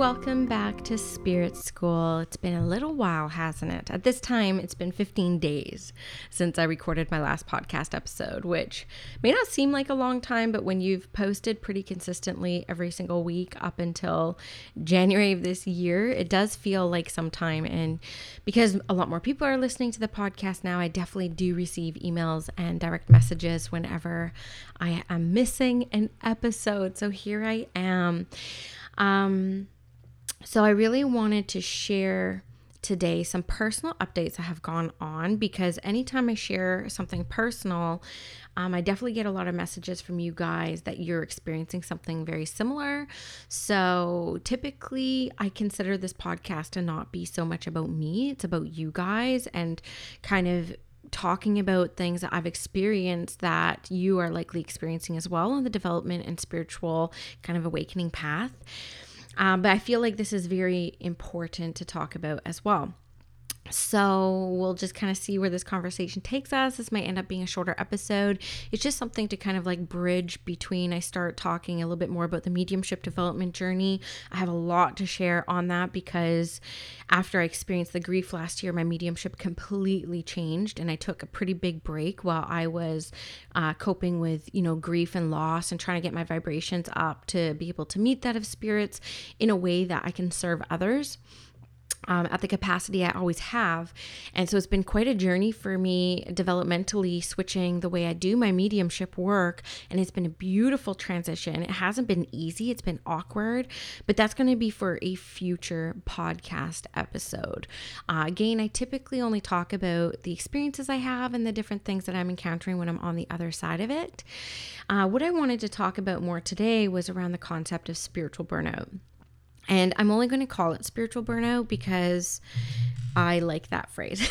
Welcome back to Spirit School. It's been a little while, hasn't it? At this time, it's been 15 days since I recorded my last podcast episode, which may not seem like a long time, but when you've posted pretty consistently every single week up until January of this year, it does feel like some time. And because a lot more people are listening to the podcast now, I definitely do receive emails and direct messages whenever I am missing an episode. So here I am. Um, so I really wanted to share today some personal updates that have gone on because anytime I share something personal, um, I definitely get a lot of messages from you guys that you're experiencing something very similar. So typically, I consider this podcast to not be so much about me, it's about you guys and kind of talking about things that I've experienced that you are likely experiencing as well on the development and spiritual kind of awakening path. Um, but I feel like this is very important to talk about as well. So we'll just kind of see where this conversation takes us. This might end up being a shorter episode. It's just something to kind of like bridge between I start talking a little bit more about the mediumship development journey. I have a lot to share on that because after I experienced the grief last year, my mediumship completely changed and I took a pretty big break while I was uh, coping with, you know, grief and loss and trying to get my vibrations up to be able to meet that of spirits in a way that I can serve others um, at the capacity I always have. And so it's been quite a journey for me developmentally switching the way I do my mediumship work. And it's been a beautiful transition. It hasn't been easy, it's been awkward, but that's going to be for a future podcast episode. Uh, again, I typically only talk about the experiences I have and the different things that I'm encountering when I'm on the other side of it. Uh, what I wanted to talk about more today was around the concept of spiritual burnout. And I'm only going to call it spiritual burnout because I like that phrase.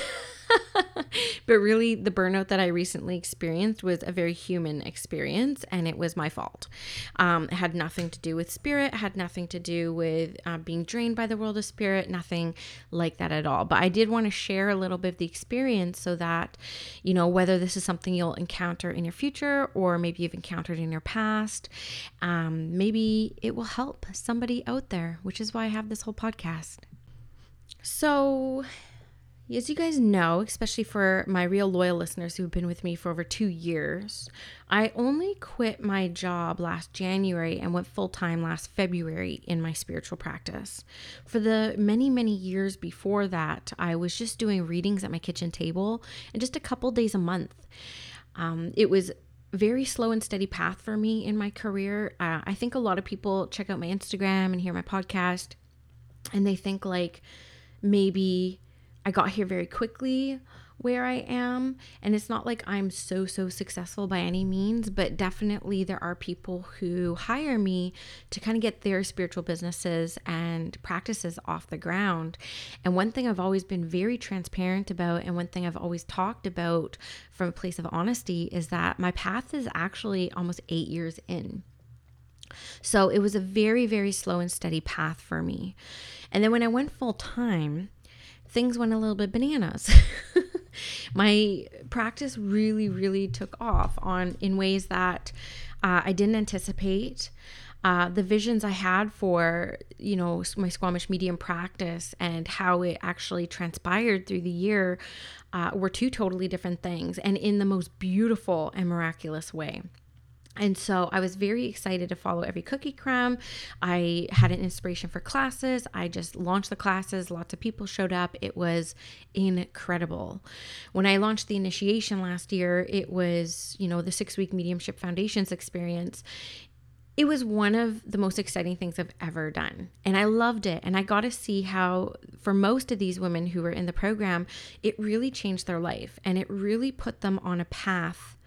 but really, the burnout that I recently experienced was a very human experience, and it was my fault. Um, it had nothing to do with spirit, had nothing to do with uh, being drained by the world of spirit, nothing like that at all. But I did want to share a little bit of the experience so that, you know, whether this is something you'll encounter in your future or maybe you've encountered in your past, um, maybe it will help somebody out there, which is why I have this whole podcast. So, as you guys know, especially for my real loyal listeners who've been with me for over two years, I only quit my job last January and went full time last February in my spiritual practice. For the many, many years before that, I was just doing readings at my kitchen table and just a couple days a month. Um, it was very slow and steady path for me in my career. Uh, I think a lot of people check out my Instagram and hear my podcast and they think like maybe I got here very quickly where I am. And it's not like I'm so, so successful by any means, but definitely there are people who hire me to kind of get their spiritual businesses and practices off the ground. And one thing I've always been very transparent about, and one thing I've always talked about from a place of honesty, is that my path is actually almost eight years in. So it was a very, very slow and steady path for me. And then when I went full time, things went a little bit bananas. my practice really, really took off on in ways that uh, I didn't anticipate. Uh, the visions I had for, you know, my Squamish medium practice and how it actually transpired through the year uh, were two totally different things and in the most beautiful and miraculous way. And so I was very excited to follow every cookie crumb. I had an inspiration for classes. I just launched the classes. Lots of people showed up. It was incredible. When I launched the initiation last year, it was, you know, the six week mediumship foundations experience. It was one of the most exciting things I've ever done. And I loved it. And I got to see how, for most of these women who were in the program, it really changed their life and it really put them on a path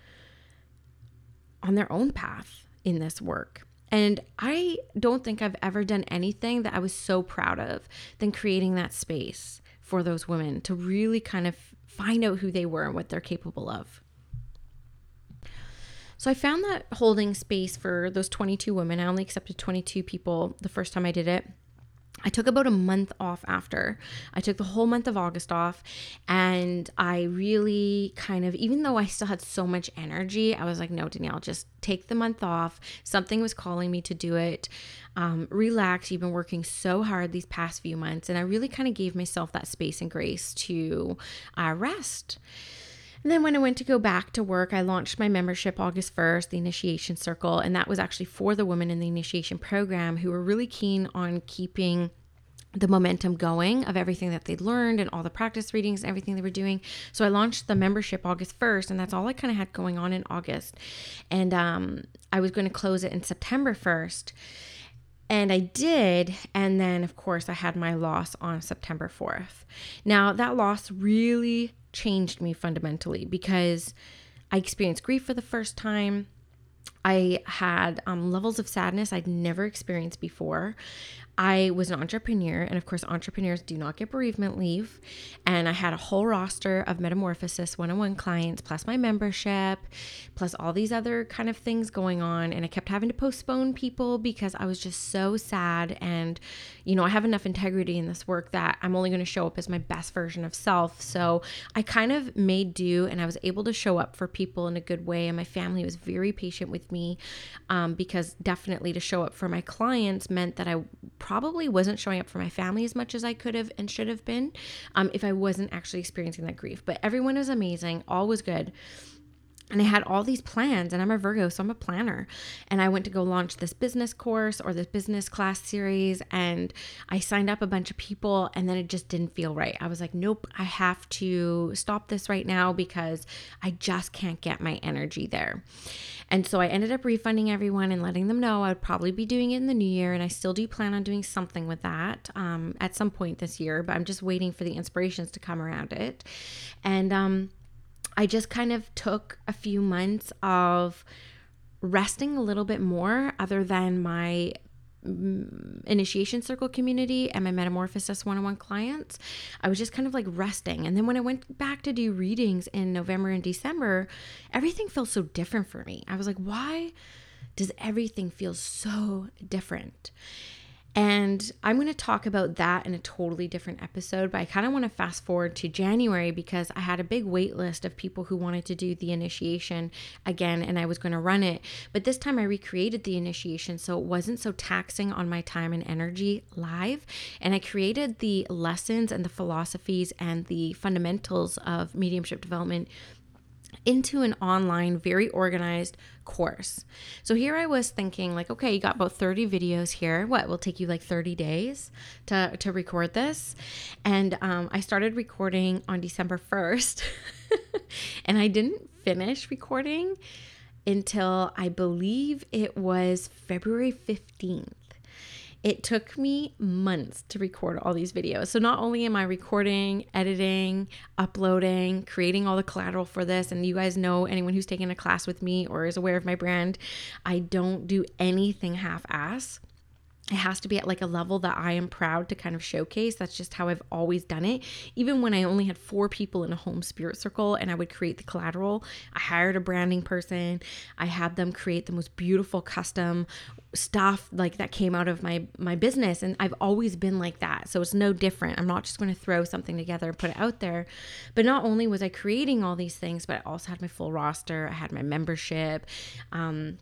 on their own path in this work. And I don't think I've ever done anything that I was so proud of than creating that space for those women to really kind of find out who they were and what they're capable of. So I found that holding space for those 22 women, I only accepted 22 people the first time I did it. I took about a month off after. I took the whole month of August off and I really kind of even though I still had so much energy, I was like no Danielle, just take the month off. Something was calling me to do it. Um, relax. You've been working so hard these past few months and I really kind of gave myself that space and grace to uh, rest. And then when I went to go back to work, I launched my membership August 1st, the Initiation Circle. And that was actually for the women in the initiation program who were really keen on keeping the momentum going of everything that they'd learned and all the practice readings and everything they were doing. So I launched the membership August 1st, and that's all I kind of had going on in August. And um, I was going to close it in September 1st. And I did. And then, of course, I had my loss on September 4th. Now, that loss really changed me fundamentally because I experienced grief for the first time. I had um, levels of sadness I'd never experienced before. I was an entrepreneur, and of course, entrepreneurs do not get bereavement leave. And I had a whole roster of Metamorphosis one on one clients, plus my membership, plus all these other kind of things going on. And I kept having to postpone people because I was just so sad. And, you know, I have enough integrity in this work that I'm only going to show up as my best version of self. So I kind of made do and I was able to show up for people in a good way. And my family was very patient with me um, because definitely to show up for my clients meant that I probably wasn't showing up for my family as much as I could have and should have been um, if I wasn't actually experiencing that grief. But everyone was amazing, all was good and I had all these plans, and I'm a Virgo, so I'm a planner. And I went to go launch this business course or this business class series, and I signed up a bunch of people, and then it just didn't feel right. I was like, nope, I have to stop this right now because I just can't get my energy there. And so I ended up refunding everyone and letting them know I would probably be doing it in the new year, and I still do plan on doing something with that um, at some point this year, but I'm just waiting for the inspirations to come around it. And, um, I just kind of took a few months of resting a little bit more, other than my mm, initiation circle community and my metamorphosis one-on-one clients. I was just kind of like resting. And then when i went back to do readings in november and december everything felt so different for me. I was like why does everything feel so different and I'm going to talk about that in a totally different episode, but I kind of want to fast forward to January because I had a big wait list of people who wanted to do the initiation again and I was going to run it. But this time I recreated the initiation so it wasn't so taxing on my time and energy live. And I created the lessons and the philosophies and the fundamentals of mediumship development into an online, very organized course. So here I was thinking, like, okay, you got about 30 videos here. What will take you like 30 days to, to record this? And um, I started recording on December 1st, and I didn't finish recording until I believe it was February 15th. It took me months to record all these videos. So not only am I recording, editing, uploading, creating all the collateral for this, and you guys know anyone who's taken a class with me or is aware of my brand, I don't do anything half ass it has to be at like a level that I am proud to kind of showcase. That's just how I've always done it. Even when I only had four people in a home spirit circle and I would create the collateral, I hired a branding person. I had them create the most beautiful custom stuff like that came out of my my business and I've always been like that. So it's no different. I'm not just going to throw something together and put it out there. But not only was I creating all these things, but I also had my full roster. I had my membership. Um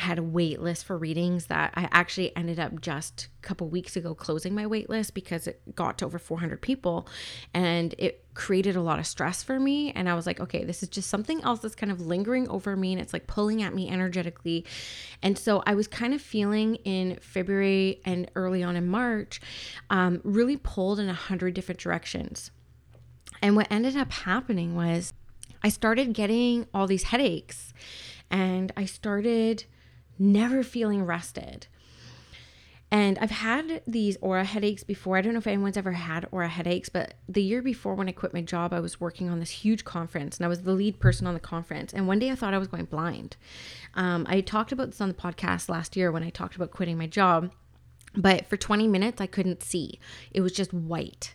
had a wait list for readings that I actually ended up just a couple weeks ago closing my wait list because it got to over 400 people and it created a lot of stress for me. And I was like okay this is just something else that's kind of lingering over me and it's like pulling at me energetically. And so I was kind of feeling in February and early on in March um, really pulled in a hundred different directions. And what ended up happening was I started getting all these headaches and I started never feeling rested. And I've had these aura headaches before. I don't know if anyone's ever had aura headaches, but the year before when I quit my job, I was working on this huge conference and I was the lead person on the conference. And one day I thought I was going blind. Um, I talked about this on the podcast last year when I talked about quitting my job. But for 20 minutes, I couldn't see. It was just white.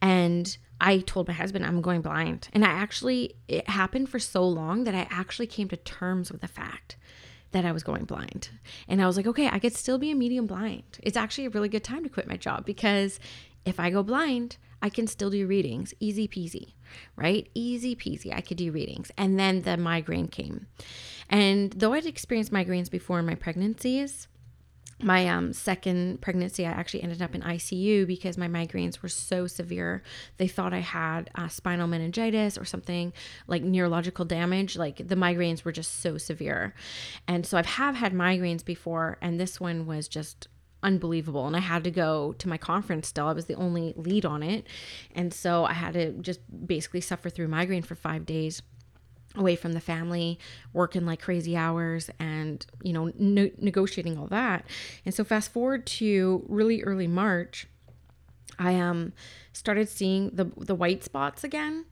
And I told my husband I'm going blind. And I actually, it happened for so long that I actually came to terms with the fact that I was going blind. And I was like, okay, I could still be a medium blind. It's actually a really good time to quit my job because if I go blind, I can still do readings. Easy peasy, right? Easy peasy. I could do readings. And then the migraine came. And though I'd experienced migraines before in my pregnancies, my um, second pregnancy, I actually ended up in ICU because my migraines were so severe. They thought I had uh, spinal meningitis or something like neurological damage. Like the migraines were just so severe. And so I have had migraines before, and this one was just unbelievable. And I had to go to my conference still. I was the only lead on it. And so I had to just basically suffer through migraine for five days away from the family, working like crazy hours and, you know, ne- negotiating all that. And so fast forward to really early March, I um started seeing the the white spots again.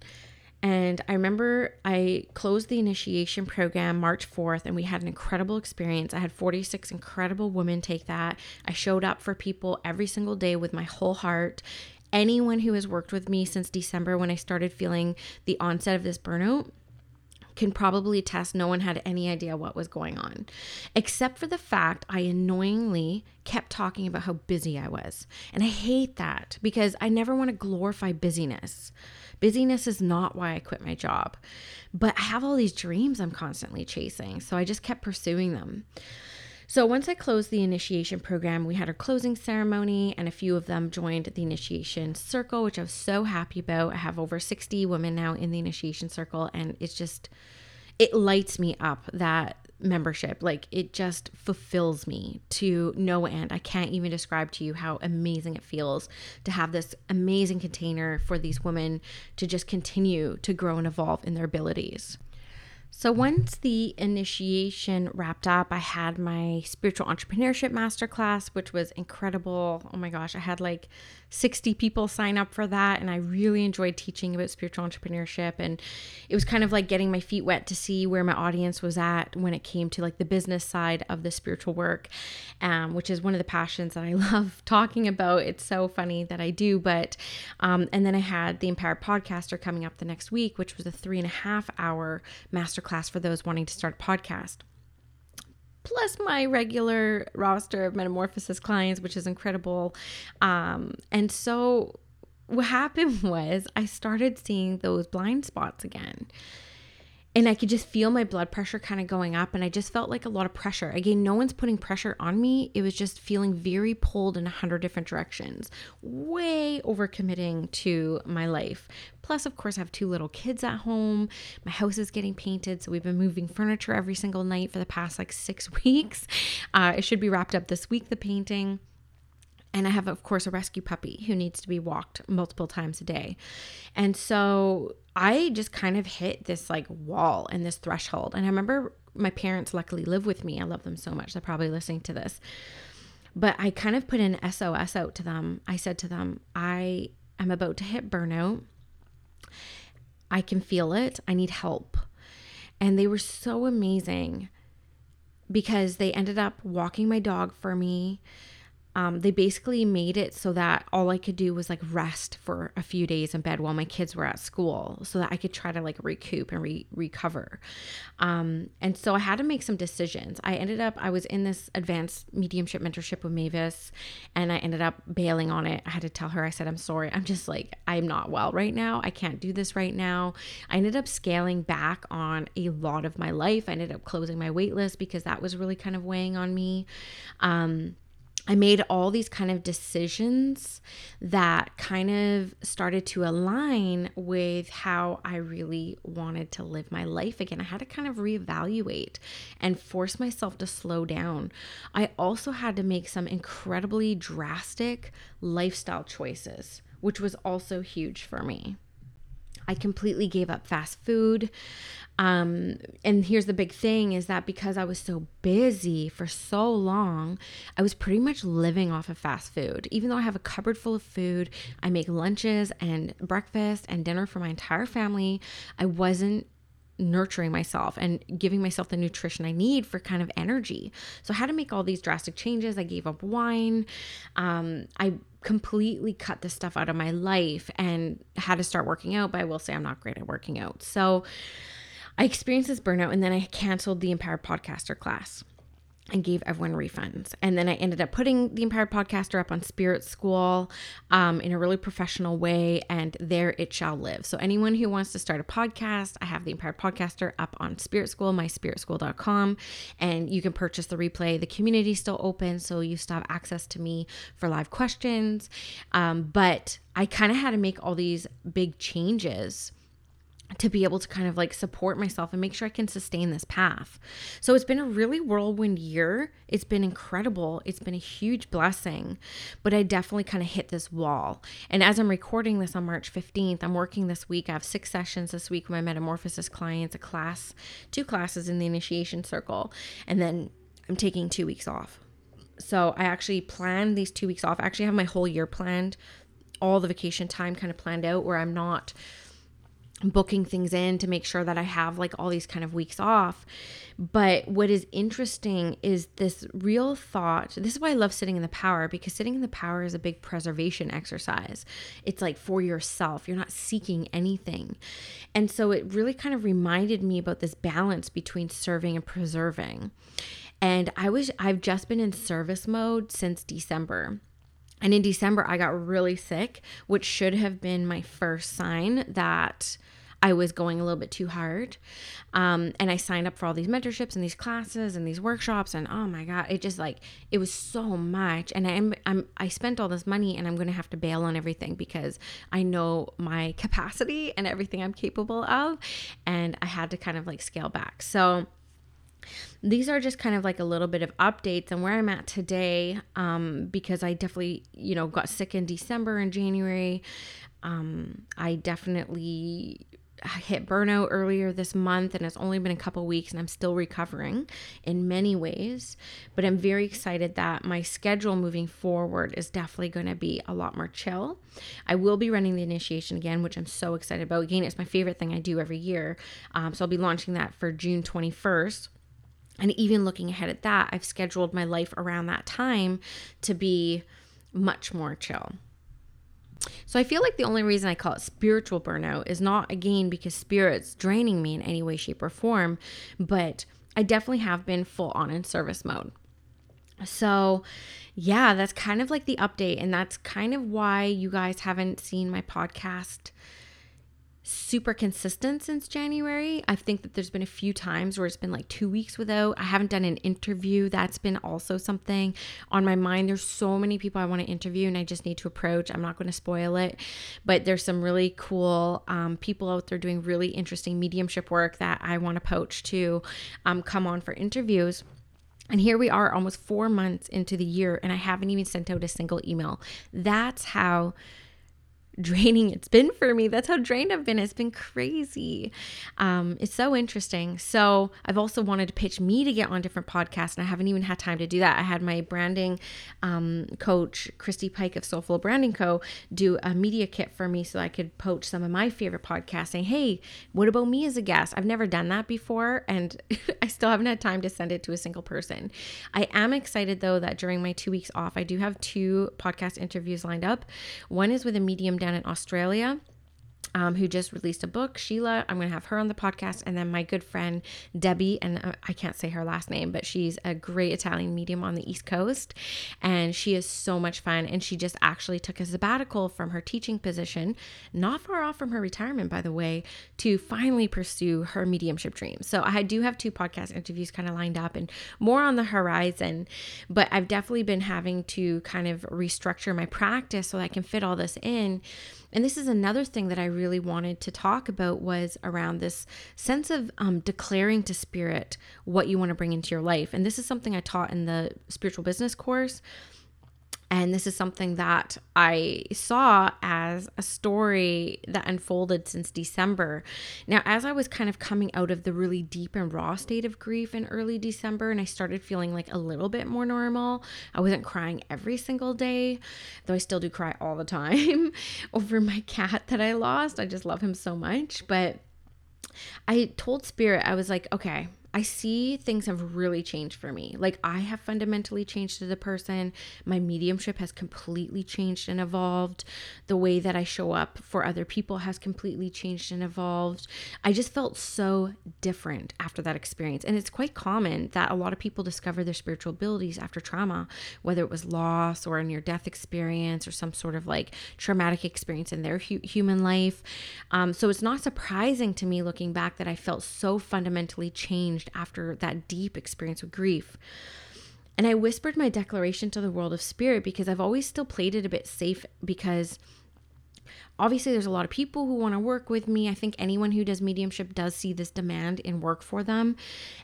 And I remember I closed the initiation program March 4th, and we had an incredible experience. I had 46 incredible women take that. I showed up for people every single day with my whole heart. Anyone who has worked with me since December when I started feeling the onset of this burnout, can probably attest no one had any idea what was going on, except for the fact I annoyingly kept talking about how busy I was. And I hate that because I never want to glorify busyness. Busyness is not why I quit my job, but I have all these dreams I'm constantly chasing. So I just kept pursuing them. So once I closed the initiation program, we had our closing ceremony, and a few of them joined the initiation circle, which I was so happy about. I have over 60 women now in the initiation circle, and it's just, it lights me up that membership. Like it just fulfills me to no end. I can't even describe to you how amazing it feels to have this amazing container for these women to just continue to grow and evolve in their abilities. So, once the initiation wrapped up, I had my spiritual entrepreneurship masterclass, which was incredible. Oh my gosh, I had like 60 people sign up for that. And I really enjoyed teaching about spiritual entrepreneurship. And it was kind of like getting my feet wet to see where my audience was at when it came to like the business side of the spiritual work, um, which is one of the passions that I love talking about. It's so funny that I do. But, um, and then I had the Empowered Podcaster coming up the next week, which was a three and a half hour masterclass for those wanting to start a podcast plus my regular roster of metamorphosis clients, which is incredible. Um, and so what happened was I started seeing those blind spots again and I could just feel my blood pressure kind of going up. And I just felt like a lot of pressure. Again, no one's putting pressure on me. It was just feeling very pulled in a hundred different directions, way overcommitting to my life. Plus, of course, I have two little kids at home. My house is getting painted. So we've been moving furniture every single night for the past like six weeks. Uh, it should be wrapped up this week, the painting. And I have, of course, a rescue puppy who needs to be walked multiple times a day. And so I just kind of hit this like wall and this threshold. And I remember my parents luckily live with me. I love them so much. They're probably listening to this. But I kind of put an SOS out to them. I said to them, I am about to hit burnout. I can feel it. I need help. And they were so amazing because they ended up walking my dog for me um, they basically made it so that all I could do was like rest for a few days in bed while my kids were at school so that I could try to like recoup and re- recover. Um, and so I had to make some decisions. I ended up, I was in this advanced mediumship mentorship with Mavis and I ended up bailing on it. I had to tell her, I said, I'm sorry. I'm just like, I'm not well right now. I can't do this right now. I ended up scaling back on a lot of my life. I ended up closing my wait list because that was really kind of weighing on me. Um, I made all these kind of decisions that kind of started to align with how I really wanted to live my life again. I had to kind of reevaluate and force myself to slow down. I also had to make some incredibly drastic lifestyle choices, which was also huge for me. I completely gave up fast food. Um, and here's the big thing is that because I was so busy for so long, I was pretty much living off of fast food. Even though I have a cupboard full of food, I make lunches and breakfast and dinner for my entire family, I wasn't nurturing myself and giving myself the nutrition I need for kind of energy. So I had to make all these drastic changes. I gave up wine. Um, I completely cut this stuff out of my life and had to start working out, but I will say I'm not great at working out. So I experienced this burnout and then I canceled the Empowered Podcaster class and gave everyone refunds. And then I ended up putting the Empowered Podcaster up on Spirit School um, in a really professional way, and there it shall live. So, anyone who wants to start a podcast, I have the Empowered Podcaster up on Spirit School, myspiritschool.com, and you can purchase the replay. The community is still open, so you still have access to me for live questions. Um, but I kind of had to make all these big changes to be able to kind of like support myself and make sure I can sustain this path. So it's been a really whirlwind year. It's been incredible. It's been a huge blessing, but I definitely kind of hit this wall. And as I'm recording this on March 15th, I'm working this week. I have six sessions this week with my metamorphosis clients, a class, two classes in the initiation circle, and then I'm taking two weeks off. So I actually planned these two weeks off. I actually have my whole year planned, all the vacation time kind of planned out where I'm not booking things in to make sure that I have like all these kind of weeks off. But what is interesting is this real thought. This is why I love sitting in the power because sitting in the power is a big preservation exercise. It's like for yourself, you're not seeking anything. And so it really kind of reminded me about this balance between serving and preserving. And I was I've just been in service mode since December. And in December, I got really sick, which should have been my first sign that I was going a little bit too hard. Um, and I signed up for all these mentorships and these classes and these workshops. And oh my God, it just like, it was so much. And I'm, I'm, I spent all this money and I'm going to have to bail on everything because I know my capacity and everything I'm capable of. And I had to kind of like scale back. So, these are just kind of like a little bit of updates and where I'm at today um, because I definitely, you know, got sick in December and January. Um, I definitely hit burnout earlier this month and it's only been a couple weeks and I'm still recovering in many ways but I'm very excited that my schedule moving forward is definitely going to be a lot more chill. I will be running the initiation again which I'm so excited about. Again it's my favorite thing I do every year. Um, so I'll be launching that for June 21st. And even looking ahead at that, I've scheduled my life around that time to be much more chill. So I feel like the only reason I call it spiritual burnout is not again because spirit's draining me in any way, shape, or form, but I definitely have been full on in service mode. So, yeah, that's kind of like the update. And that's kind of why you guys haven't seen my podcast super consistent since January. I think that there's been a few times where it's been like two weeks without. I haven't done an interview. That's been also something on my mind. There's so many people I want to interview and I just need to approach. I'm not going to spoil it, but there's some really cool um, people out there doing really interesting mediumship work that I want to poach to um, come on for interviews. And here we are almost four months into the year, and I haven't even sent out a single email. That's how draining it's been for me. That's how drained I've been. It's been crazy. Um, it's so interesting. So I've also wanted to pitch me to get on different podcasts, and I haven't even had time to do that. I had my branding um, coach, Christy Pike of Soulful Branding Co., do a media kit for me so I could poach some of my favorite podcasts, saying, "Hey, what about me as a guest?" I've never done that before, and I still haven't had time to send it to a single person. I am excited though that during my two weeks off, I do have two podcast interviews lined up. One is with a medium down in Australia um, who just released a book. Sheila, I'm going to have her on the podcast. And then my good friend Debbie, and uh, I can't say her last name, but she's a great Italian medium on the East Coast. And she is so much fun. And she just actually took a sabbatical from her teaching position, not far off from her retirement, by the way, to finally pursue her mediumship dream. So I do have two podcast interviews kind of lined up and more on the horizon. But I've definitely been having to kind of restructure my practice so that I can fit all this in and this is another thing that I really wanted to talk about was around this sense of um, declaring to spirit what you want to bring into your life. And this is something I taught in the spiritual business course And this is something that I saw as a story that unfolded since December. Now, as I was kind of coming out of the really deep and raw state of grief in early December, and I started feeling like a little bit more normal, I wasn't crying every single day, though I still do cry all the time over my cat that I lost. I just love him so much. But I told Spirit, I was like, okay, I see things have really changed for me. Like I have fundamentally changed as a person. My mediumship has completely changed and evolved. The way that I show up for other people has completely changed and evolved. I just felt so different after that experience. And it's quite common that a lot of people discover their spiritual abilities after trauma, whether it was loss or a near death experience or some sort of like traumatic experience in their hu- human life. Um, so it's not surprising to me looking back that I felt so fundamentally changed after that deep experience with grief. And I whispered my declaration to the world of spirit because I've always still played it a bit safe because obviously there's a lot of people who want to work with me. I think anyone who does mediumship does see this demand in work for them.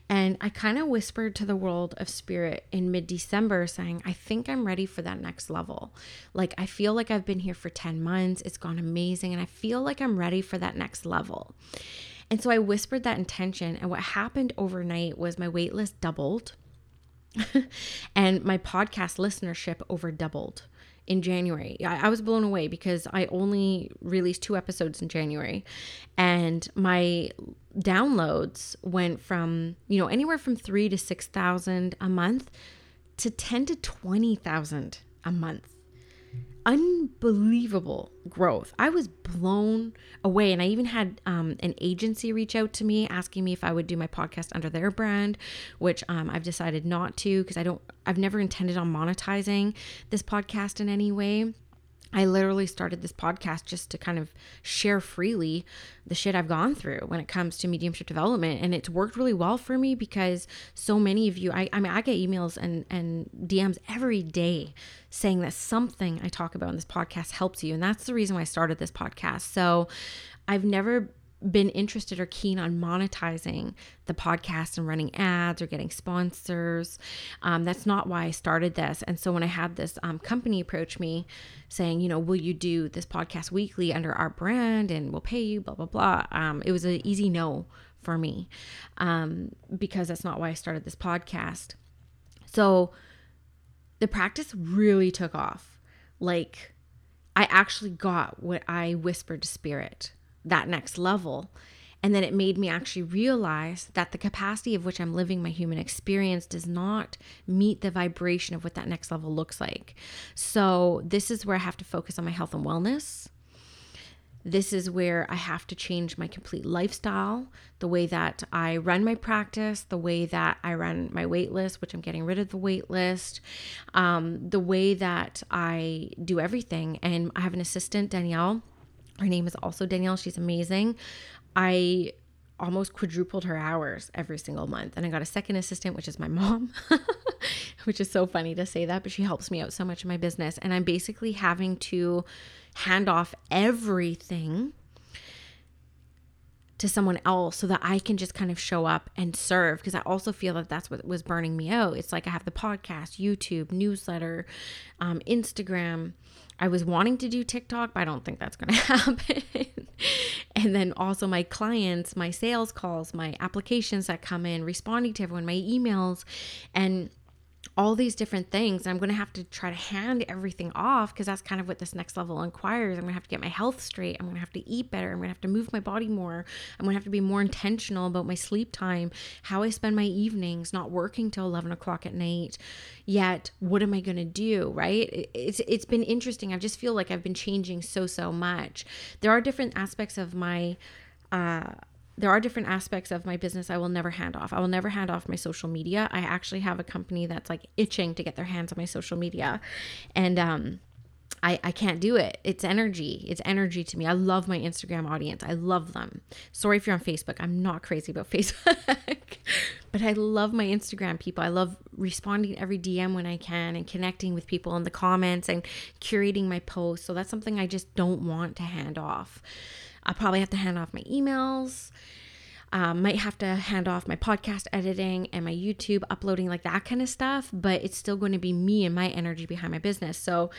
And I kind of whispered to the world of spirit in mid December saying, I think I'm ready for that next level. Like, I feel like I've been here for 10 months, it's gone amazing, and I feel like I'm ready for that next level. And so I whispered that intention. And what happened overnight was my waitlist doubled and my podcast listenership over doubled in January. I, I, was blown away because I only released two episodes in January and my downloads went from, you know, anywhere from three to 6,000 a month to 10 to 20,000 a month unbelievable growth. I was blown away. And I even had um, an agency reach out to me asking me if I would do my podcast under their brand, which um, I've decided not to because I don't, I've never intended on monetizing this podcast in any way. I literally started this podcast just to kind of share freely the shit I've gone through when it comes to mediumship development. And it's worked really well for me because so many of you, I, I mean, I get emails and, and DMs every day saying that something I talk about in this podcast helps you. And that's the reason why I started this podcast. So I've never been interested or keen on monetizing the podcast and running ads or getting sponsors. Um, that's not why I started this. And so when I had this um, company approach me saying, you know, will you do this podcast weekly under our brand and we'll pay you, blah, blah, blah, um, it was an easy no for me um, because that's not why I started this podcast. So the practice really took off. Like, I actually got what I whispered to spirit that next level. And then it made me actually realize that the capacity of which I'm living my human experience does not meet the vibration of what that next level looks like. So, this is where I have to focus on my health and wellness. This is where I have to change my complete lifestyle, the way that I run my practice, the way that I run my wait list, which I'm getting rid of the wait list, um, the way that I do everything. And I have an assistant, Danielle her name is also Danielle. She's amazing. I almost quadrupled her hours every single month. And I got a second assistant, which is my mom, which is so funny to say that, but she helps me out so much in my business. And I'm basically having to hand off everything to someone else so that I can just kind of show up and serve because I also feel that that's what was burning me out. It's like I have the podcast, YouTube, newsletter, um, Instagram. I was wanting to do TikTok, but I don't think that's going to happen. and then also my clients, my sales calls, my applications that come in, responding to everyone, my emails, and all these different things. I'm going to have to try to hand everything off because that's kind of what this next level inquires. I'm going to have to get my health straight. I'm going to have to eat better. I'm going to have to move my body more. I'm going to have to be more intentional about my sleep time, how I spend my evenings, not working till 11 o'clock at night. Yet, what am I going to do? Right? It's it's been interesting. I just feel like I've been changing so so much. There are different aspects of my. Uh, there are different aspects of my business I will never hand off. I will never hand off my social media. I actually have a company that's like itching to get their hands on my social media. And um I, I can't do it. It's energy. It's energy to me. I love my Instagram audience. I love them. Sorry if you're on Facebook. I'm not crazy about Facebook. but I love my Instagram people. I love responding every DM when I can and connecting with people in the comments and curating my posts. So that's something I just don't want to hand off. I'll probably have to hand off my emails. Um, might have to hand off my podcast editing and my YouTube uploading, like that kind of stuff, but it's still going to be me and my energy behind my business. So,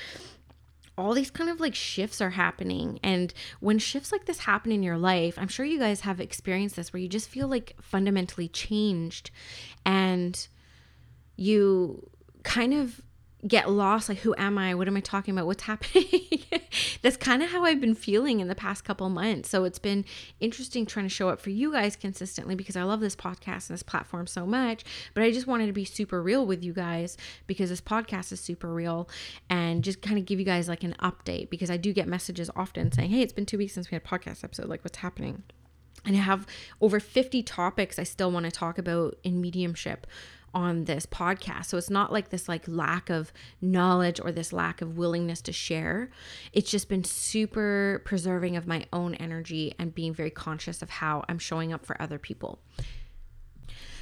all these kind of like shifts are happening. And when shifts like this happen in your life, I'm sure you guys have experienced this where you just feel like fundamentally changed and you kind of get lost like who am i? What am i talking about? What's happening? That's kind of how i've been feeling in the past couple months. So it's been interesting trying to show up for you guys consistently because i love this podcast and this platform so much but i just wanted to be super real with you guys because this podcast is super real and just kind of give you guys like an update because i do get messages often saying hey it's been two weeks since we had a podcast episode. Like what's happening? And I have over 50 topics I still want to talk about in mediumship on this podcast. So it's not like this like lack of knowledge or this lack of willingness to share. It's just been super preserving of my own energy and being very conscious of how I'm showing up for other people.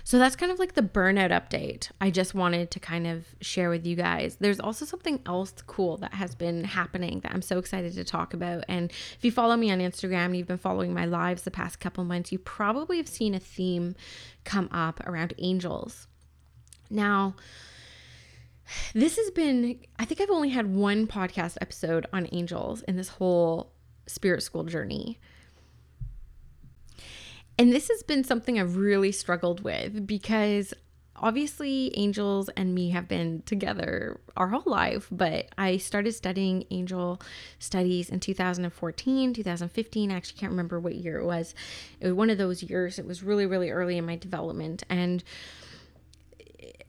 So that's kind of like the burnout update. I just wanted to kind of share with you guys. There's also something else cool that has been happening that I'm so excited to talk about. And if you follow me on Instagram, and you've been following my lives the past couple months, you probably have seen a theme come up around angels. Now, this has been, I think I've only had one podcast episode on angels in this whole spirit school journey. And this has been something I've really struggled with because obviously angels and me have been together our whole life but i started studying angel studies in 2014 2015 i actually can't remember what year it was. It was one of those years it was really really early in my development. And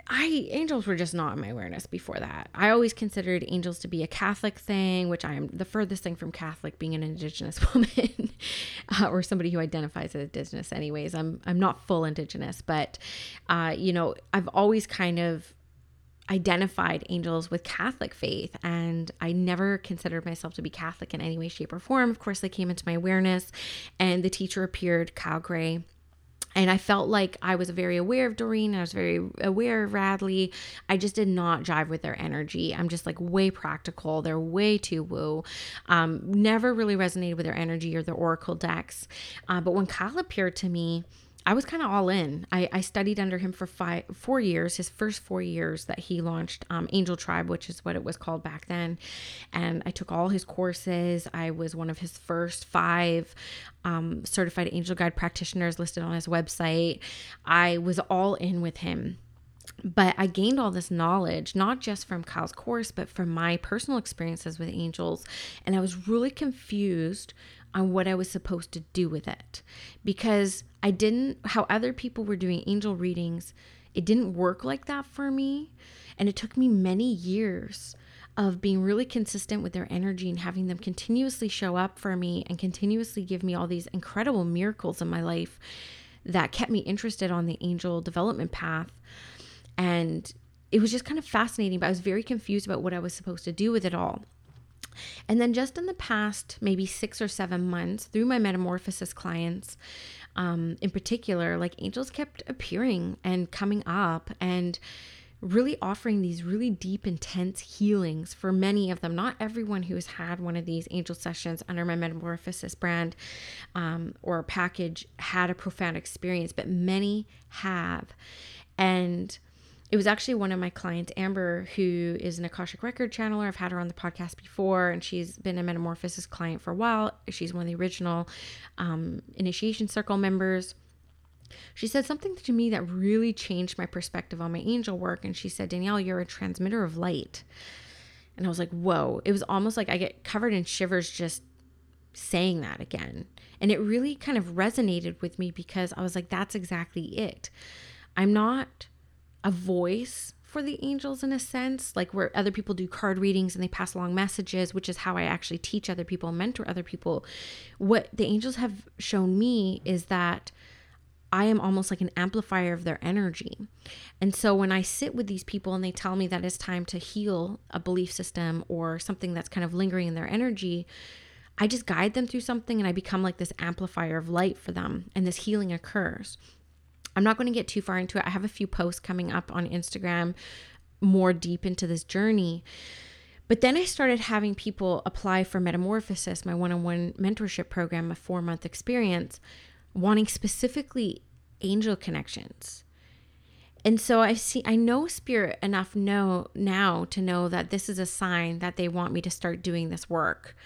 I angels were just not in my awareness before that. I always considered angels to be a Catholic thing, which I am the furthest thing from Catholic, being an Indigenous woman uh, or somebody who identifies as Indigenous. Anyways, I'm I'm not full Indigenous, but uh, you know I've always kind of identified angels with Catholic faith, and I never considered myself to be Catholic in any way, shape, or form. Of course, they came into my awareness, and the teacher appeared, Kyle Gray and I felt like I was very aware of Doreen. I was very aware of Radleigh. I just did not jive with their energy. I'm just like way practical. They're way too woo. Um, never really resonated with their energy or their oracle decks. Uh, but when Kyle appeared to me, I was kind of all in. I, I, studied under him for five, four years, his first four years that he launched um, Angel Tribe, which is what it was called back then. And I took all his courses. I was one of his first five um, certified angel guide practitioners listed on his website. I was all in with him. But I gained all this knowledge, not just from Kyle's course, but from my personal experiences with angels. And I was really confused on what I was supposed to do with it because I didn't, how other people were doing angel readings, it didn't work like that for me. And it took me many years of being really consistent with their energy and having them continuously show up for me and continuously give me all these incredible miracles in my life that kept me interested on the angel development path. And it was just kind of fascinating, but I was very confused about what I was supposed to do with it all. And then just in the past maybe six or seven months, through my metamorphosis clients, um, in particular, like angels kept appearing and coming up and really offering these really deep, intense healings for many of them. Not everyone who has had one of these angel sessions under my Metamorphosis brand um, or package had a profound experience, but many have. And it was actually one of my clients, Amber, who is an Akashic Record channeler. I've had her on the podcast before, and she's been a Metamorphosis client for a while. She's one of the original um, Initiation Circle members. She said something to me that really changed my perspective on my angel work. And she said, Danielle, you're a transmitter of light. And I was like, whoa. It was almost like I get covered in shivers just saying that again. And it really kind of resonated with me because I was like, that's exactly it. I'm not a voice for the angels in a sense, like where other people do card readings and they pass along messages, which is how I actually teach other people, mentor other people. What the angels have shown me is that I am almost like an amplifier of their energy. And so when I sit with these people and they tell me that it's time to heal a belief system or something that's kind of lingering in their energy, I just guide them through something and I become like this amplifier of light for them and this healing occurs. I'm not going to get too far into it. I have a few posts coming up on Instagram more deep into this journey. But then I started having people apply for Metamorphosis, my one on one mentorship program, a four month experience. wanting specifically angel connections. And so I see I know spirit enough know now to know that this is a sign that they want me to start doing this work.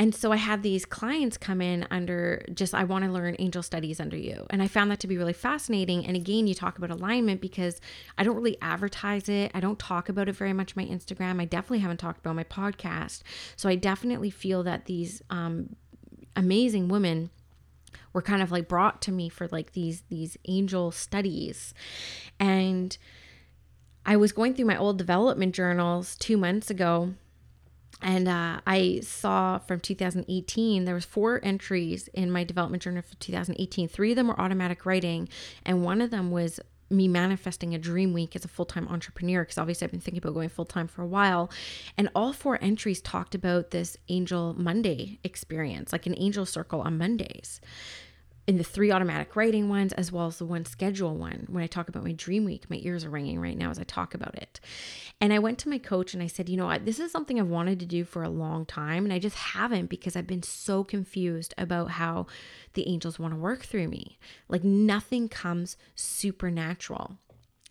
And so I had these clients come in under just, I want to learn angel studies under you. And I found that to be really fascinating. And again, you talk about alignment because I don't really advertise it. I don't talk about it very much on my Instagram. I definitely haven't talked about my podcast. So I definitely feel that these um, amazing women were kind of like brought to me for like these these angel studies and i was going through my old development journals two months ago and uh, i saw from 2018 there was four entries in my development journal for 2018 three of them were automatic writing and one of them was me manifesting a dream week as a full-time entrepreneur because obviously I've been thinking about going full-time for a while. And all four entries talked about this angel Monday experience like an angel circle on Mondays in the three automatic writing ones as well as the one schedule one. When i talk about my dream week my ears are ringing right now as i talk about it. And i went to my coach and i said you know what? This is something i've wanted to do for a long time and i just haven't because i've been so confused about how the angels want to work through me. Like nothing comes supernatural.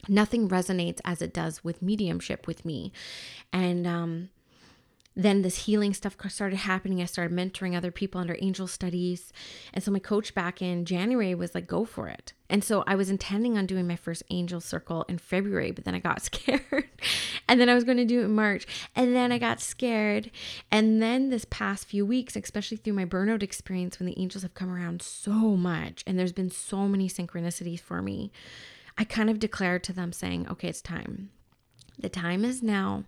Nothing resonates as it does with mediumship with me. And um then this healing stuff started happening. I started mentoring other people under angel studies. And so my coach back in January was like, go for it. And so I was intending on doing my first angel circle in February, but then I got scared. and then I was going to do it in March. And then I got scared. And then this past few weeks, especially through my burnout experience, when the angels have come around so much and there's been so many synchronicities for me, I kind of declared to them saying, okay, it's time. The time is now.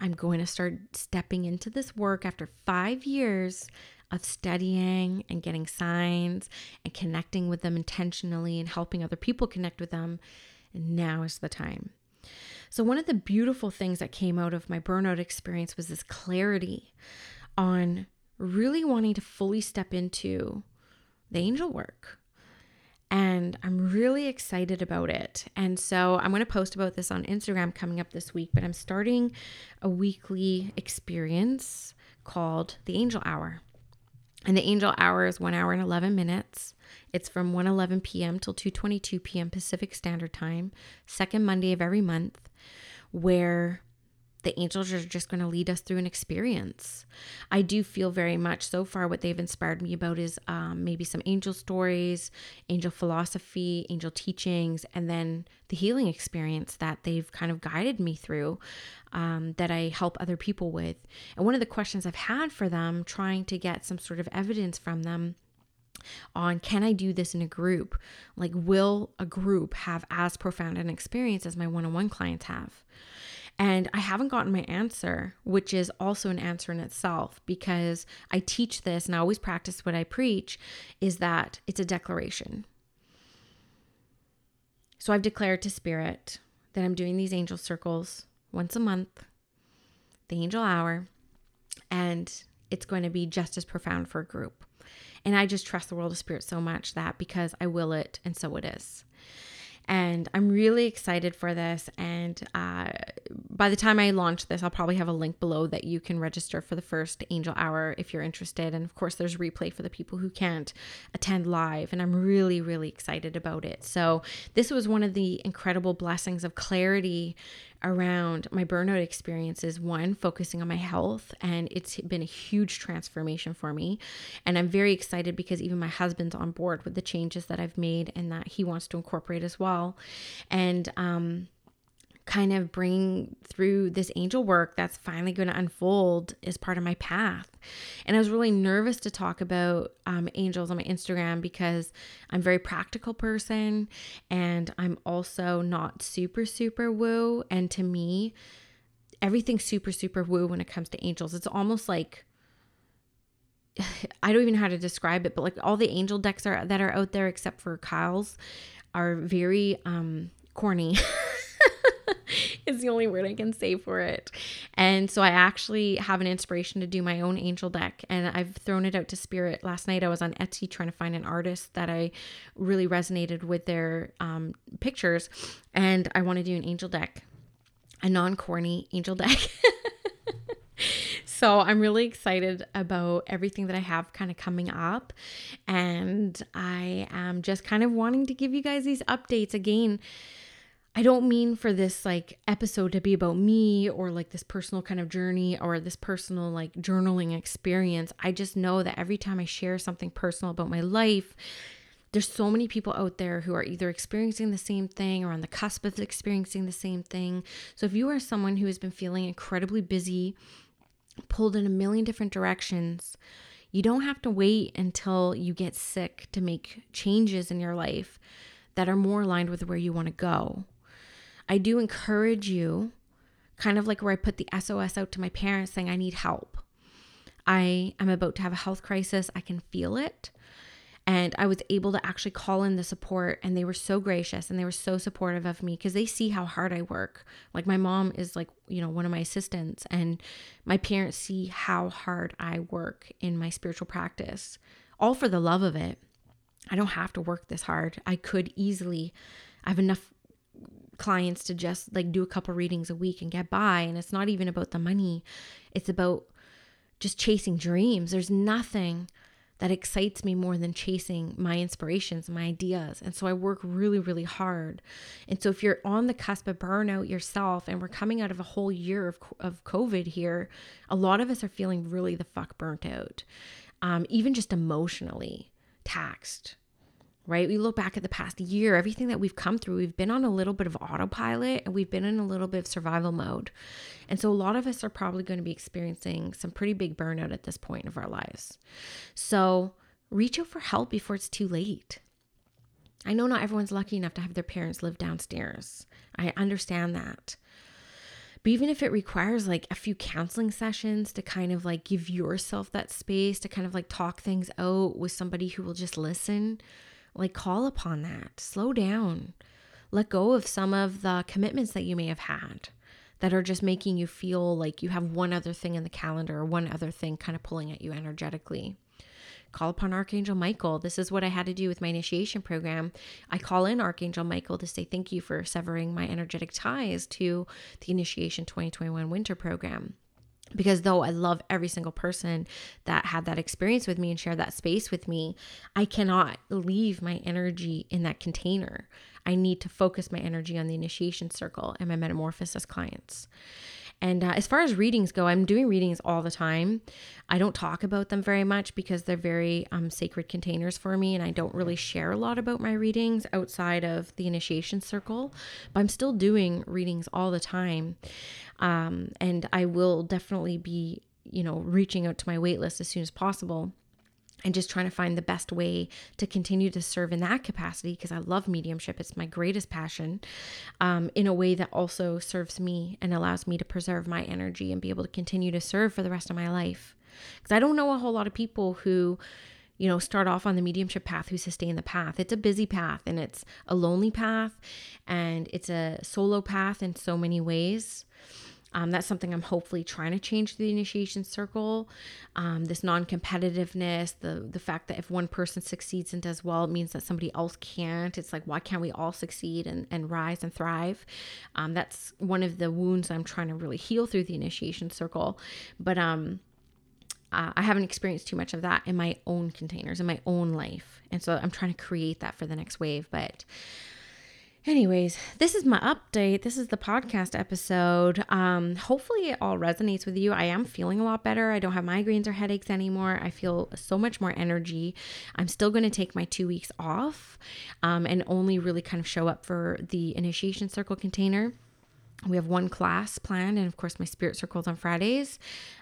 I'm going to start stepping into this work after five years of studying and getting signs and connecting with them intentionally and helping other people connect with them. And now is the time. So, one of the beautiful things that came out of my burnout experience was this clarity on really wanting to fully step into the angel work and I'm really excited about it. And so I'm going to post about this on Instagram coming up this week, but I'm starting a weekly experience called the Angel Hour. And the Angel Hour is 1 hour and 11 minutes. It's from 1:11 p.m. till 2:22 p.m. Pacific Standard Time, second Monday of every month, where the angels are just going to lead us through an experience. I do feel very much so far what they've inspired me about is um, maybe some angel stories, angel philosophy, angel teachings, and then the healing experience that they've kind of guided me through um, that I help other people with. And one of the questions I've had for them, trying to get some sort of evidence from them on can I do this in a group? Like, will a group have as profound an experience as my one on one clients have? And I haven't gotten my answer, which is also an answer in itself because I teach this and I always practice what I preach is that it's a declaration. So I've declared to Spirit that I'm doing these angel circles once a month, the angel hour, and it's going to be just as profound for a group. And I just trust the world of spirit so much that because I will it, and so it is. And I'm really excited for this. And uh, by the time I launch this, I'll probably have a link below that you can register for the first Angel Hour if you're interested. And of course, there's replay for the people who can't attend live. And I'm really, really excited about it. So, this was one of the incredible blessings of clarity around my burnout experiences one focusing on my health and it's been a huge transformation for me. And i'm very excited because even my husband's on board with the changes that i've made and that he wants to incorporate as well. And um kind of bring through this angel work that's finally going to unfold as part of my path. And I was really nervous to talk about um, angels on my Instagram because I'm a very practical person and I'm also not super, super woo. And to me, everything's super, super woo when it comes to angels. It's almost like, I don't even know how to describe it, but like all the angel decks are that are out there except for Kyle's are very um corny. is the only word I can say for it. And so I actually have an inspiration to do my own angel deck and I've thrown it out to spirit. Last night I was on Etsy trying to find an artist that I really resonated with their um, pictures and I want to do an angel deck, a non corny angel deck. so I'm really excited about everything that I have kind of coming up. And I am just kind of wanting to give you guys these updates again. I don't mean for this like episode to be about me or like this personal kind of journey or this personal like journaling experience. I just know that every time I share something personal about my life, there's so many people out there who are either experiencing the same thing or on the cusp of experiencing the same thing. So if you are someone who has been feeling incredibly busy, pulled in a million different directions, you don't have to wait until you get sick to make changes in your life that are more aligned with where you want to go. I do encourage you, kind of like where I put the SOS out to my parents saying, I need help. I am about to have a health crisis. I can feel it. And I was able to actually call in the support, and they were so gracious and they were so supportive of me because they see how hard I work. Like, my mom is like, you know, one of my assistants, and my parents see how hard I work in my spiritual practice, all for the love of it. I don't have to work this hard. I could easily, I have enough clients to just like do a couple readings a week and get by. And it's not even about the money, it's about just chasing dreams. There's nothing that excites me more than chasing my inspirations, my ideas. And so I work really, really hard. And so if you're on the cusp of burnout yourself, and we're coming out of a whole year of, of COVID here, a lot of us are feeling really the fuck burnt out, um, even just emotionally taxed right? We look back at the past year, everything that we've come through, we've been on a little bit of autopilot and we've been in a little bit of survival mode. And so a lot of us are probably going to be experiencing some pretty big burnout at this point of our lives. So reach out for help before it's too late. I know not everyone's lucky enough to have their parents live downstairs. I understand that. But even if it requires like a few counseling sessions to kind of like give yourself that space to kind of like talk things out with somebody who will just listen, like, call upon that. Slow down. Let go of some of the commitments that you may have had that are just making you feel like you have one other thing in the calendar or one other thing kind of pulling at you energetically. Call upon Archangel Michael. This is what I had to do with my initiation program. I call in Archangel Michael to say thank you for severing my energetic ties to the Initiation 2021 winter program because though I love every single person that had that experience with me and shared that space with me, I cannot leave my energy in that container. I need to focus my energy on the initiation circle and my metamorphosis clients. And uh, as far as readings go, I'm doing readings all the time. I don't talk about them very much because they're very um, sacred containers for me, and I don't really share a lot about my readings outside of the initiation circle. But I'm still doing readings all the time. Um, and I will definitely be, you know, reaching out to my waitlist as soon as possible and just trying to find the best way to continue to serve in that capacity because I love mediumship. It's my greatest passion um, in a way that also serves me and allows me to preserve my energy and be able to continue to serve for the rest of my life. Because I don't know a whole lot of people who, you know, start off on the mediumship path who sustain the path. It's a busy path and it's a lonely path and it's a solo path in so many ways. Um, that's something I'm hopefully trying to change the initiation circle. Um, this non-competitiveness, the the fact that if one person succeeds and does well, it means that somebody else can't. It's like why can't we all succeed and, and rise and thrive? Um, that's one of the wounds I'm trying to really heal through the initiation circle. But um, uh, I haven't experienced too much of that in my own containers in my own life, and so I'm trying to create that for the next wave. But Anyways, this is my update. This is the podcast episode. Um, hopefully, it all resonates with you. I am feeling a lot better. I don't have migraines or headaches anymore. I feel so much more energy. I'm still going to take my two weeks off um, and only really kind of show up for the initiation circle container. We have one class planned, and of course, my spirit circles on Fridays.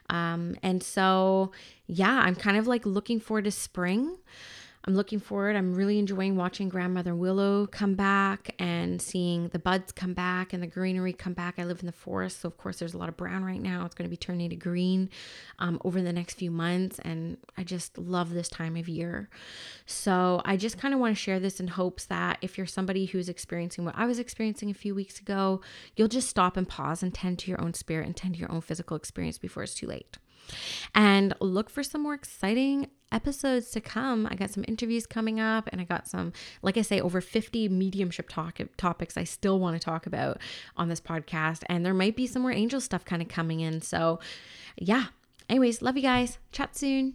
Um, and so, yeah, I'm kind of like looking forward to spring. I'm looking forward. I'm really enjoying watching Grandmother Willow come back and seeing the buds come back and the greenery come back. I live in the forest, so of course there's a lot of brown right now. It's going to be turning to green um, over the next few months, and I just love this time of year. So I just kind of want to share this in hopes that if you're somebody who's experiencing what I was experiencing a few weeks ago, you'll just stop and pause and tend to your own spirit and tend to your own physical experience before it's too late. And look for some more exciting episodes to come. I got some interviews coming up, and I got some, like I say, over 50 mediumship talk- topics I still want to talk about on this podcast. And there might be some more angel stuff kind of coming in. So, yeah, Anyways, love you guys. Chat soon.